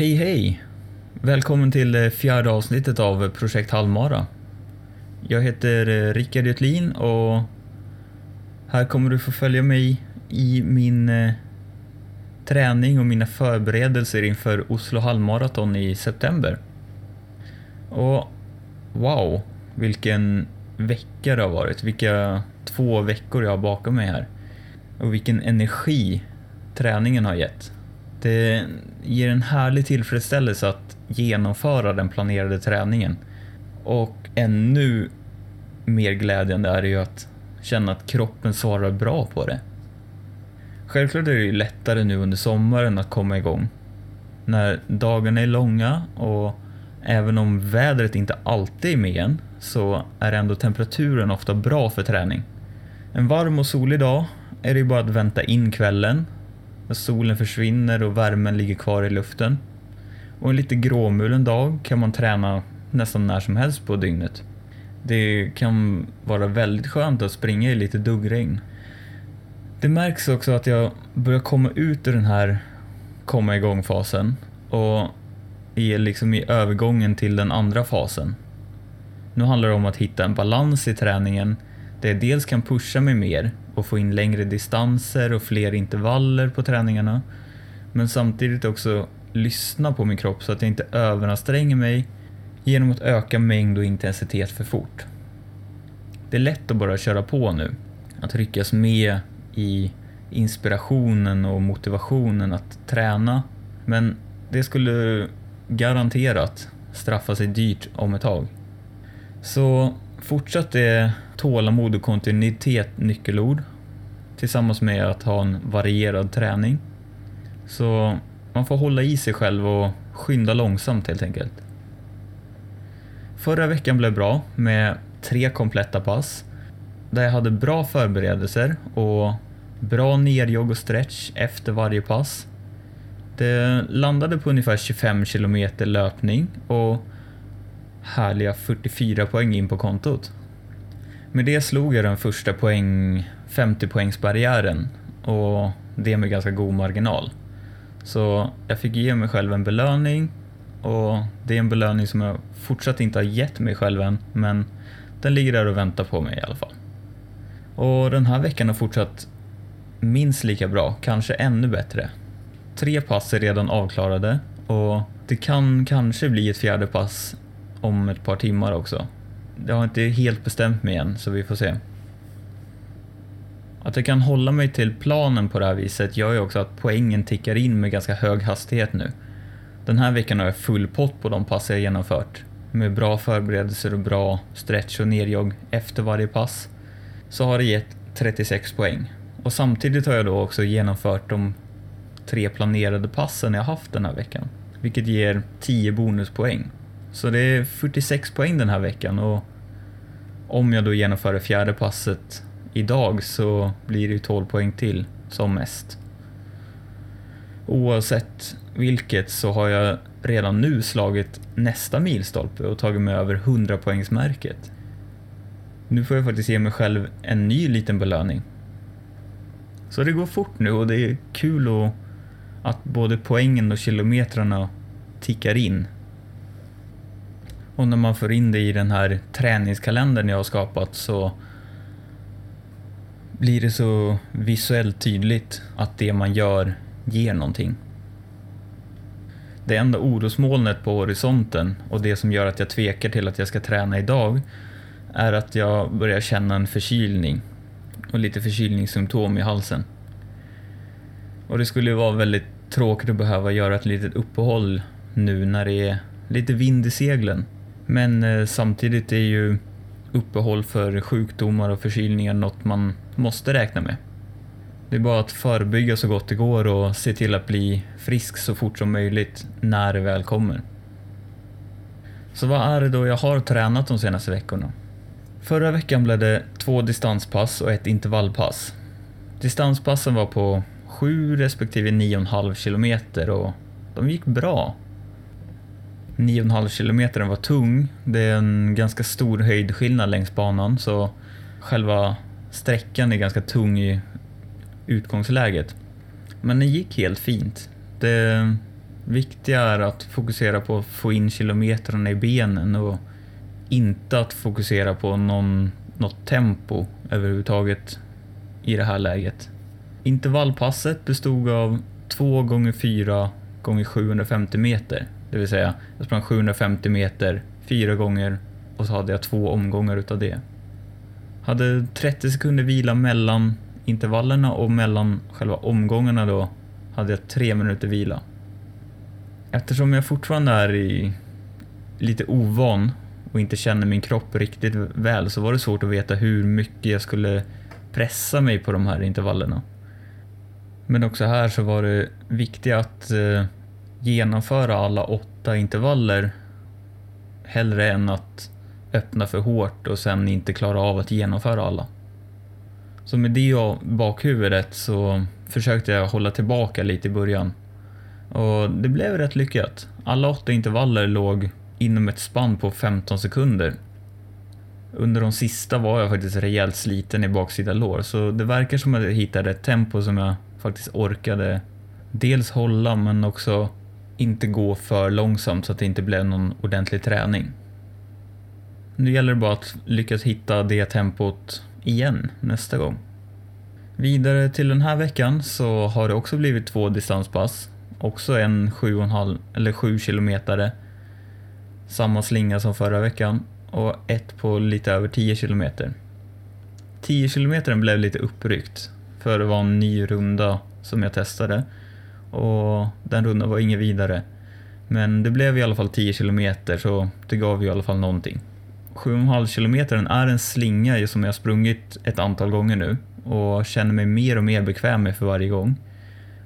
Hej hej! Välkommen till det fjärde avsnittet av Projekt Halmara. Jag heter eh, Rickard Götlin och här kommer du få följa mig i min eh, träning och mina förberedelser inför Oslo halvmaraton i september. Och wow, vilken vecka det har varit. Vilka två veckor jag har bakom mig här. Och vilken energi träningen har gett. Det ger en härlig tillfredsställelse att genomföra den planerade träningen. Och ännu mer glädjande är det ju att känna att kroppen svarar bra på det. Självklart är det ju lättare nu under sommaren att komma igång. När dagarna är långa och även om vädret inte alltid är med en så är ändå temperaturen ofta bra för träning. En varm och solig dag är det ju bara att vänta in kvällen när solen försvinner och värmen ligger kvar i luften. Och en lite gråmulen dag kan man träna nästan när som helst på dygnet. Det kan vara väldigt skönt att springa i lite duggregn. Det märks också att jag börjar komma ut ur den här komma igång-fasen och är liksom i övergången till den andra fasen. Nu handlar det om att hitta en balans i träningen där jag dels kan pusha mig mer och få in längre distanser och fler intervaller på träningarna. Men samtidigt också lyssna på min kropp så att jag inte överanstränger mig genom att öka mängd och intensitet för fort. Det är lätt att bara köra på nu, att ryckas med i inspirationen och motivationen att träna. Men det skulle garanterat straffa sig dyrt om ett tag. Så fortsatt är tålamod och kontinuitet nyckelord tillsammans med att ha en varierad träning. Så man får hålla i sig själv och skynda långsamt helt enkelt. Förra veckan blev bra med tre kompletta pass där jag hade bra förberedelser och bra nerjogg och stretch efter varje pass. Det landade på ungefär 25 kilometer löpning och härliga 44 poäng in på kontot. Med det slog jag den första poäng 50 poängsbarriären och det med ganska god marginal. Så jag fick ge mig själv en belöning och det är en belöning som jag fortsatt inte har gett mig själv än, men den ligger där och väntar på mig i alla fall. Och den här veckan har fortsatt minst lika bra, kanske ännu bättre. Tre pass är redan avklarade och det kan kanske bli ett fjärde pass om ett par timmar också. Jag har inte helt bestämt mig än, så vi får se. Att jag kan hålla mig till planen på det här viset gör ju också att poängen tickar in med ganska hög hastighet nu. Den här veckan har jag full pott på de pass jag genomfört. Med bra förberedelser och bra stretch och nerjogg efter varje pass så har det gett 36 poäng. Och samtidigt har jag då också genomfört de tre planerade passen jag haft den här veckan. Vilket ger 10 bonuspoäng. Så det är 46 poäng den här veckan och om jag då genomför det fjärde passet idag så blir det ju 12 poäng till som mest. Oavsett vilket så har jag redan nu slagit nästa milstolpe och tagit mig över 100 poängsmärket. Nu får jag faktiskt ge mig själv en ny liten belöning. Så det går fort nu och det är kul att både poängen och kilometrarna tickar in. Och när man får in det i den här träningskalendern jag har skapat så blir det så visuellt tydligt att det man gör ger någonting. Det enda orosmolnet på horisonten och det som gör att jag tvekar till att jag ska träna idag är att jag börjar känna en förkylning och lite förkylningssymptom i halsen. Och det skulle ju vara väldigt tråkigt att behöva göra ett litet uppehåll nu när det är lite vind i seglen. Men eh, samtidigt är ju uppehåll för sjukdomar och förkylningar något man måste räkna med. Det är bara att förebygga så gott det går och se till att bli frisk så fort som möjligt när det väl kommer. Så vad är det då jag har tränat de senaste veckorna? Förra veckan blev det två distanspass och ett intervallpass. Distanspassen var på 7 respektive 9,5 kilometer och de gick bra. 9,5 kilometer var tung. Det är en ganska stor höjdskillnad längs banan så själva sträckan är ganska tung i utgångsläget. Men den gick helt fint. Det, viktiga är att fokusera på att få in kilometrarna i benen och inte att fokusera på någon, något tempo överhuvudtaget i det här läget. Intervallpasset bestod av 2 gånger 4 gånger 750 meter. Det vill säga, jag sprang 750 meter fyra gånger och så hade jag två omgångar utav det. Hade 30 sekunder vila mellan intervallerna och mellan själva omgångarna då hade jag tre minuter vila. Eftersom jag fortfarande är i lite ovan och inte känner min kropp riktigt väl så var det svårt att veta hur mycket jag skulle pressa mig på de här intervallerna. Men också här så var det viktigt att eh, genomföra alla åtta intervaller hellre än att öppna för hårt och sen inte klara av att genomföra alla. Så med det i bakhuvudet så försökte jag hålla tillbaka lite i början. Och det blev rätt lyckat. Alla åtta intervaller låg inom ett spann på 15 sekunder. Under de sista var jag faktiskt rejält sliten i baksida lår, så det verkar som att jag hittade ett tempo som jag faktiskt orkade dels hålla men också inte gå för långsamt så att det inte blev någon ordentlig träning. Nu gäller det bara att lyckas hitta det tempot igen nästa gång. Vidare till den här veckan så har det också blivit två distanspass. Också en 7,5 eller 7 kilometare. Samma slinga som förra veckan och ett på lite över 10 kilometer. 10 kilometern blev lite uppryckt för det var en ny runda som jag testade och den rundan var inget vidare. Men det blev i alla fall 10 kilometer så det gav ju i alla fall någonting. 7,5 kilometer är en slinga som jag sprungit ett antal gånger nu och känner mig mer och mer bekväm med för varje gång.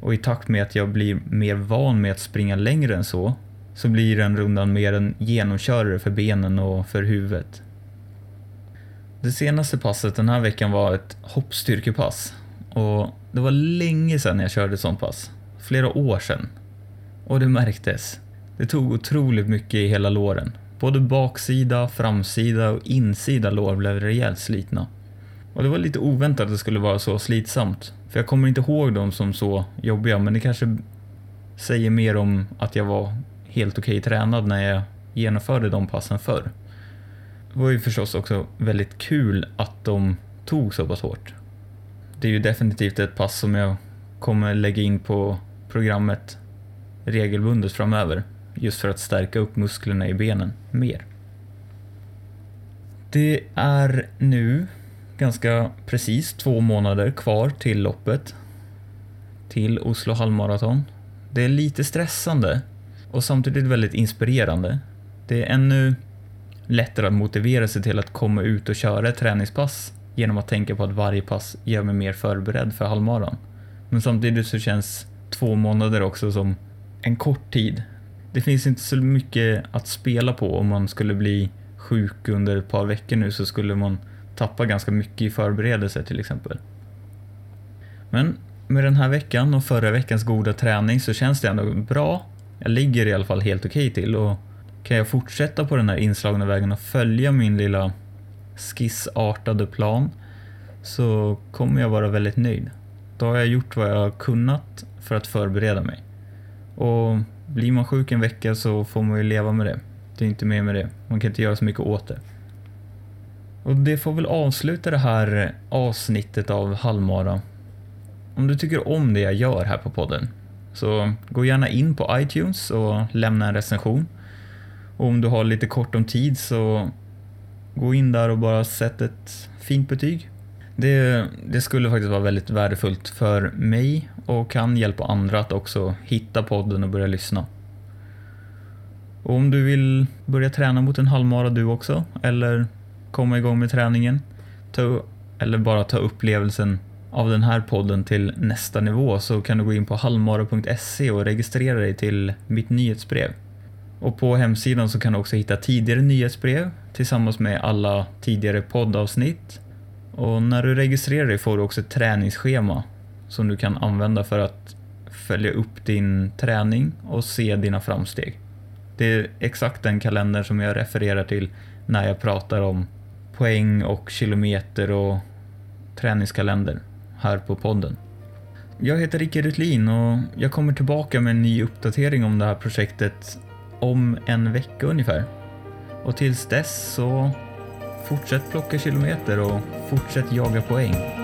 Och i takt med att jag blir mer van med att springa längre än så, så blir den rundan mer en genomkörare för benen och för huvudet. Det senaste passet den här veckan var ett hoppstyrkepass och det var länge sedan jag körde ett sånt pass. Flera år sedan. Och det märktes. Det tog otroligt mycket i hela låren. Både baksida, framsida och insida lår blev rejält slitna. Och det var lite oväntat att det skulle vara så slitsamt. För jag kommer inte ihåg dem som så jobbiga, men det kanske säger mer om att jag var helt okej tränad när jag genomförde de passen förr. Det var ju förstås också väldigt kul att de tog så pass hårt. Det är ju definitivt ett pass som jag kommer lägga in på programmet regelbundet framöver. Just för att stärka upp musklerna i benen mer. Det är nu ganska precis två månader kvar till loppet. Till Oslo halvmaraton. Det är lite stressande och samtidigt väldigt inspirerande. Det är ännu lättare att motivera sig till att komma ut och köra ett träningspass genom att tänka på att varje pass gör mig mer förberedd för halvmaran. Men samtidigt så känns två månader också som en kort tid. Det finns inte så mycket att spela på om man skulle bli sjuk under ett par veckor nu så skulle man tappa ganska mycket i förberedelser till exempel. Men med den här veckan och förra veckans goda träning så känns det ändå bra. Jag ligger i alla fall helt okej okay till och kan jag fortsätta på den här inslagna vägen och följa min lilla skissartade plan så kommer jag vara väldigt nöjd. Då har jag gjort vad jag har kunnat för att förbereda mig. Och blir man sjuk en vecka så får man ju leva med det. Det är inte mer med det. Man kan inte göra så mycket åt det. Och det får väl avsluta det här avsnittet av Halvmara. Om du tycker om det jag gör här på podden så gå gärna in på iTunes och lämna en recension. Och om du har lite kort om tid så gå in där och bara sätt ett fint betyg. Det, det, skulle faktiskt vara väldigt värdefullt för mig och kan hjälpa andra att också hitta podden och börja lyssna. Och om du vill börja träna mot en halvmara du också, eller komma igång med träningen, ta, eller bara ta upplevelsen av den här podden till nästa nivå så kan du gå in på halvmara.se och registrera dig till mitt nyhetsbrev. Och på hemsidan så kan du också hitta tidigare nyhetsbrev tillsammans med alla tidigare poddavsnitt. Och när du registrerar dig får du också ett träningsschema som du kan använda för att följa upp din träning och se dina framsteg. Det är exakt den kalendern som jag refererar till när jag pratar om poäng och kilometer och träningskalender här på podden. jag heter Rickard Utlin och jag kommer tillbaka med en ny uppdatering om det här projektet om en vecka ungefär. Och tills dess så fortsätt plocka kilometer och fortsätt jaga poäng.